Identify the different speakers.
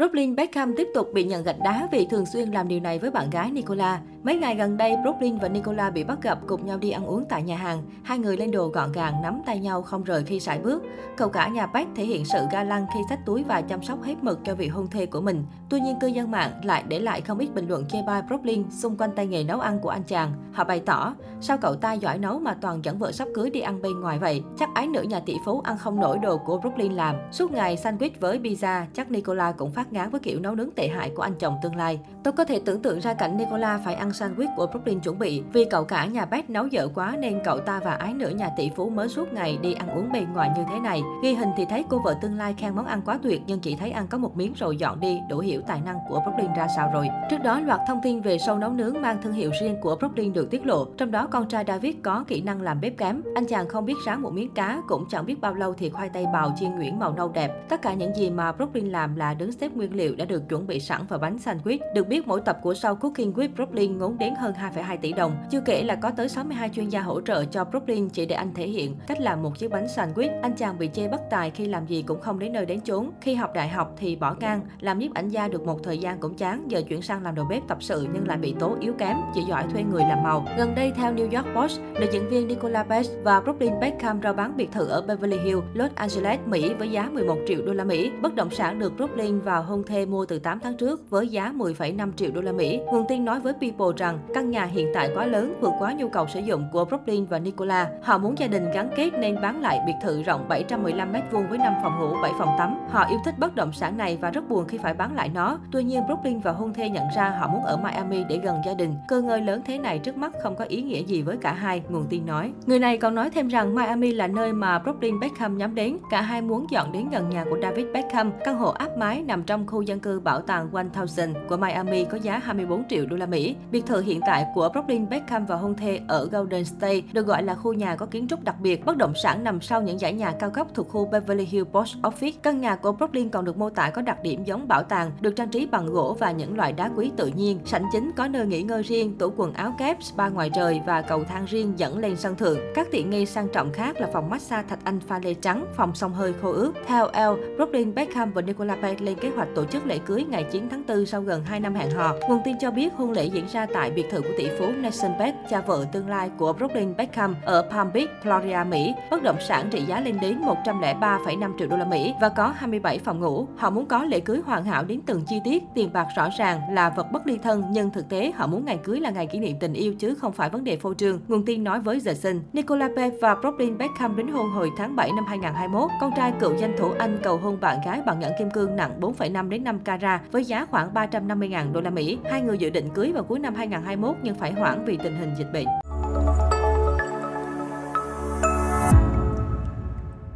Speaker 1: Brooklyn Beckham tiếp tục bị nhận gạch đá vì thường xuyên làm điều này với bạn gái Nicola. Mấy ngày gần đây, Brooklyn và Nicola bị bắt gặp cùng nhau đi ăn uống tại nhà hàng. Hai người lên đồ gọn gàng, nắm tay nhau không rời khi sải bước. Cậu cả nhà Beck thể hiện sự ga lăng khi xách túi và chăm sóc hết mực cho vị hôn thê của mình. Tuy nhiên, cư dân mạng lại để lại không ít bình luận chê bai Brooklyn xung quanh tay nghề nấu ăn của anh chàng. Họ bày tỏ, sao cậu ta giỏi nấu mà toàn dẫn vợ sắp cưới đi ăn bên ngoài vậy? Chắc ái nữ nhà tỷ phú ăn không nổi đồ của Brooklyn làm. Suốt ngày sandwich với pizza, chắc Nicola cũng phát ngán với kiểu nấu nướng tệ hại của anh chồng tương lai. Tôi có thể tưởng tượng ra cảnh Nicola phải ăn sandwich của Brooklyn chuẩn bị. Vì cậu cả nhà Beck nấu dở quá nên cậu ta và ái nữ nhà tỷ phú mới suốt ngày đi ăn uống bên ngoài như thế này. Ghi hình thì thấy cô vợ tương lai khen món ăn quá tuyệt nhưng chỉ thấy ăn có một miếng rồi dọn đi, đủ hiểu tài năng của Brooklyn ra sao rồi. Trước đó, loạt thông tin về sâu nấu nướng mang thương hiệu riêng của Brooklyn được tiết lộ. Trong đó, con trai David có kỹ năng làm bếp kém. Anh chàng không biết rán một miếng cá, cũng chẳng biết bao lâu thì khoai tây bào chiên nhuyễn màu nâu đẹp. Tất cả những gì mà Brooklyn làm là đứng xếp nguyên liệu đã được chuẩn bị sẵn vào bánh sandwich. Được biết, mỗi tập của show Cooking with Brooklyn ngốn đến hơn 2,2 tỷ đồng. Chưa kể là có tới 62 chuyên gia hỗ trợ cho Brooklyn chỉ để anh thể hiện cách làm một chiếc bánh sandwich. Anh chàng bị chê bất tài khi làm gì cũng không đến nơi đến chốn. Khi học đại học thì bỏ ngang, làm nhiếp ảnh gia được một thời gian cũng chán, giờ chuyển sang làm đầu bếp tập sự nhưng lại bị tố yếu kém, chỉ giỏi thuê người làm màu. Gần đây theo New York Post, nữ diễn viên Nicola Best và Brooklyn Beckham rao bán biệt thự ở Beverly Hills, Los Angeles, Mỹ với giá 11 triệu đô la Mỹ. Bất động sản được Brooklyn vào và hôn thê mua từ 8 tháng trước với giá 10,5 triệu đô la Mỹ. Nguồn tin nói với People rằng căn nhà hiện tại quá lớn vượt quá nhu cầu sử dụng của Brooklyn và Nicola. Họ muốn gia đình gắn kết nên bán lại biệt thự rộng 715 m2 với 5 phòng ngủ, 7 phòng tắm. Họ yêu thích bất động sản này và rất buồn khi phải bán lại nó. Tuy nhiên, Brooklyn và hôn thê nhận ra họ muốn ở Miami để gần gia đình. Cơ ngơi lớn thế này trước mắt không có ý nghĩa gì với cả hai, nguồn tin nói. Người này còn nói thêm rằng Miami là nơi mà Brooklyn Beckham nhắm đến. Cả hai muốn dọn đến gần nhà của David Beckham. Căn hộ áp mái nằm trong khu dân cư bảo tàng 1000 của Miami có giá 24 triệu đô la Mỹ. Biệt thự hiện tại của Brooklyn Beckham và hôn thê ở Golden State được gọi là khu nhà có kiến trúc đặc biệt. Bất động sản nằm sau những dãy nhà cao cấp thuộc khu Beverly Hills Post Office. Căn nhà của Brooklyn còn được mô tả có đặc điểm giống bảo tàng, được trang trí bằng gỗ và những loại đá quý tự nhiên. Sảnh chính có nơi nghỉ ngơi riêng, tủ quần áo kép, spa ngoài trời và cầu thang riêng dẫn lên sân thượng. Các tiện nghi sang trọng khác là phòng massage thạch anh pha lê trắng, phòng sông hơi khô ướt. Theo Elle, Brooklyn Beckham và Nicola Payne lên kế hoạch tổ chức lễ cưới ngày 9 tháng 4 sau gần 2 năm hẹn hò. Nguồn tin cho biết hôn lễ diễn ra tại biệt thự của tỷ phú Nelson Beck, cha vợ tương lai của Brooklyn Beckham ở Palm Beach, Florida, Mỹ. Bất động sản trị giá lên đến 103,5 triệu đô la Mỹ và có 27 phòng ngủ. Họ muốn có lễ cưới hoàn hảo đến từng chi tiết, tiền bạc rõ ràng là vật bất ly thân, nhưng thực tế họ muốn ngày cưới là ngày kỷ niệm tình yêu chứ không phải vấn đề phô trương. Nguồn tin nói với The Sun, Nicola Beck và Brooklyn Beckham đính hôn hồi tháng 7 năm 2021. Con trai cựu danh thủ Anh cầu hôn bạn gái bằng nhẫn kim cương nặng 4,5 đến 5 carat với giá khoảng 350.000 đô la Mỹ. Hai người dự định cưới vào cuối năm 2021 nhưng phải hoãn vì tình hình dịch bệnh.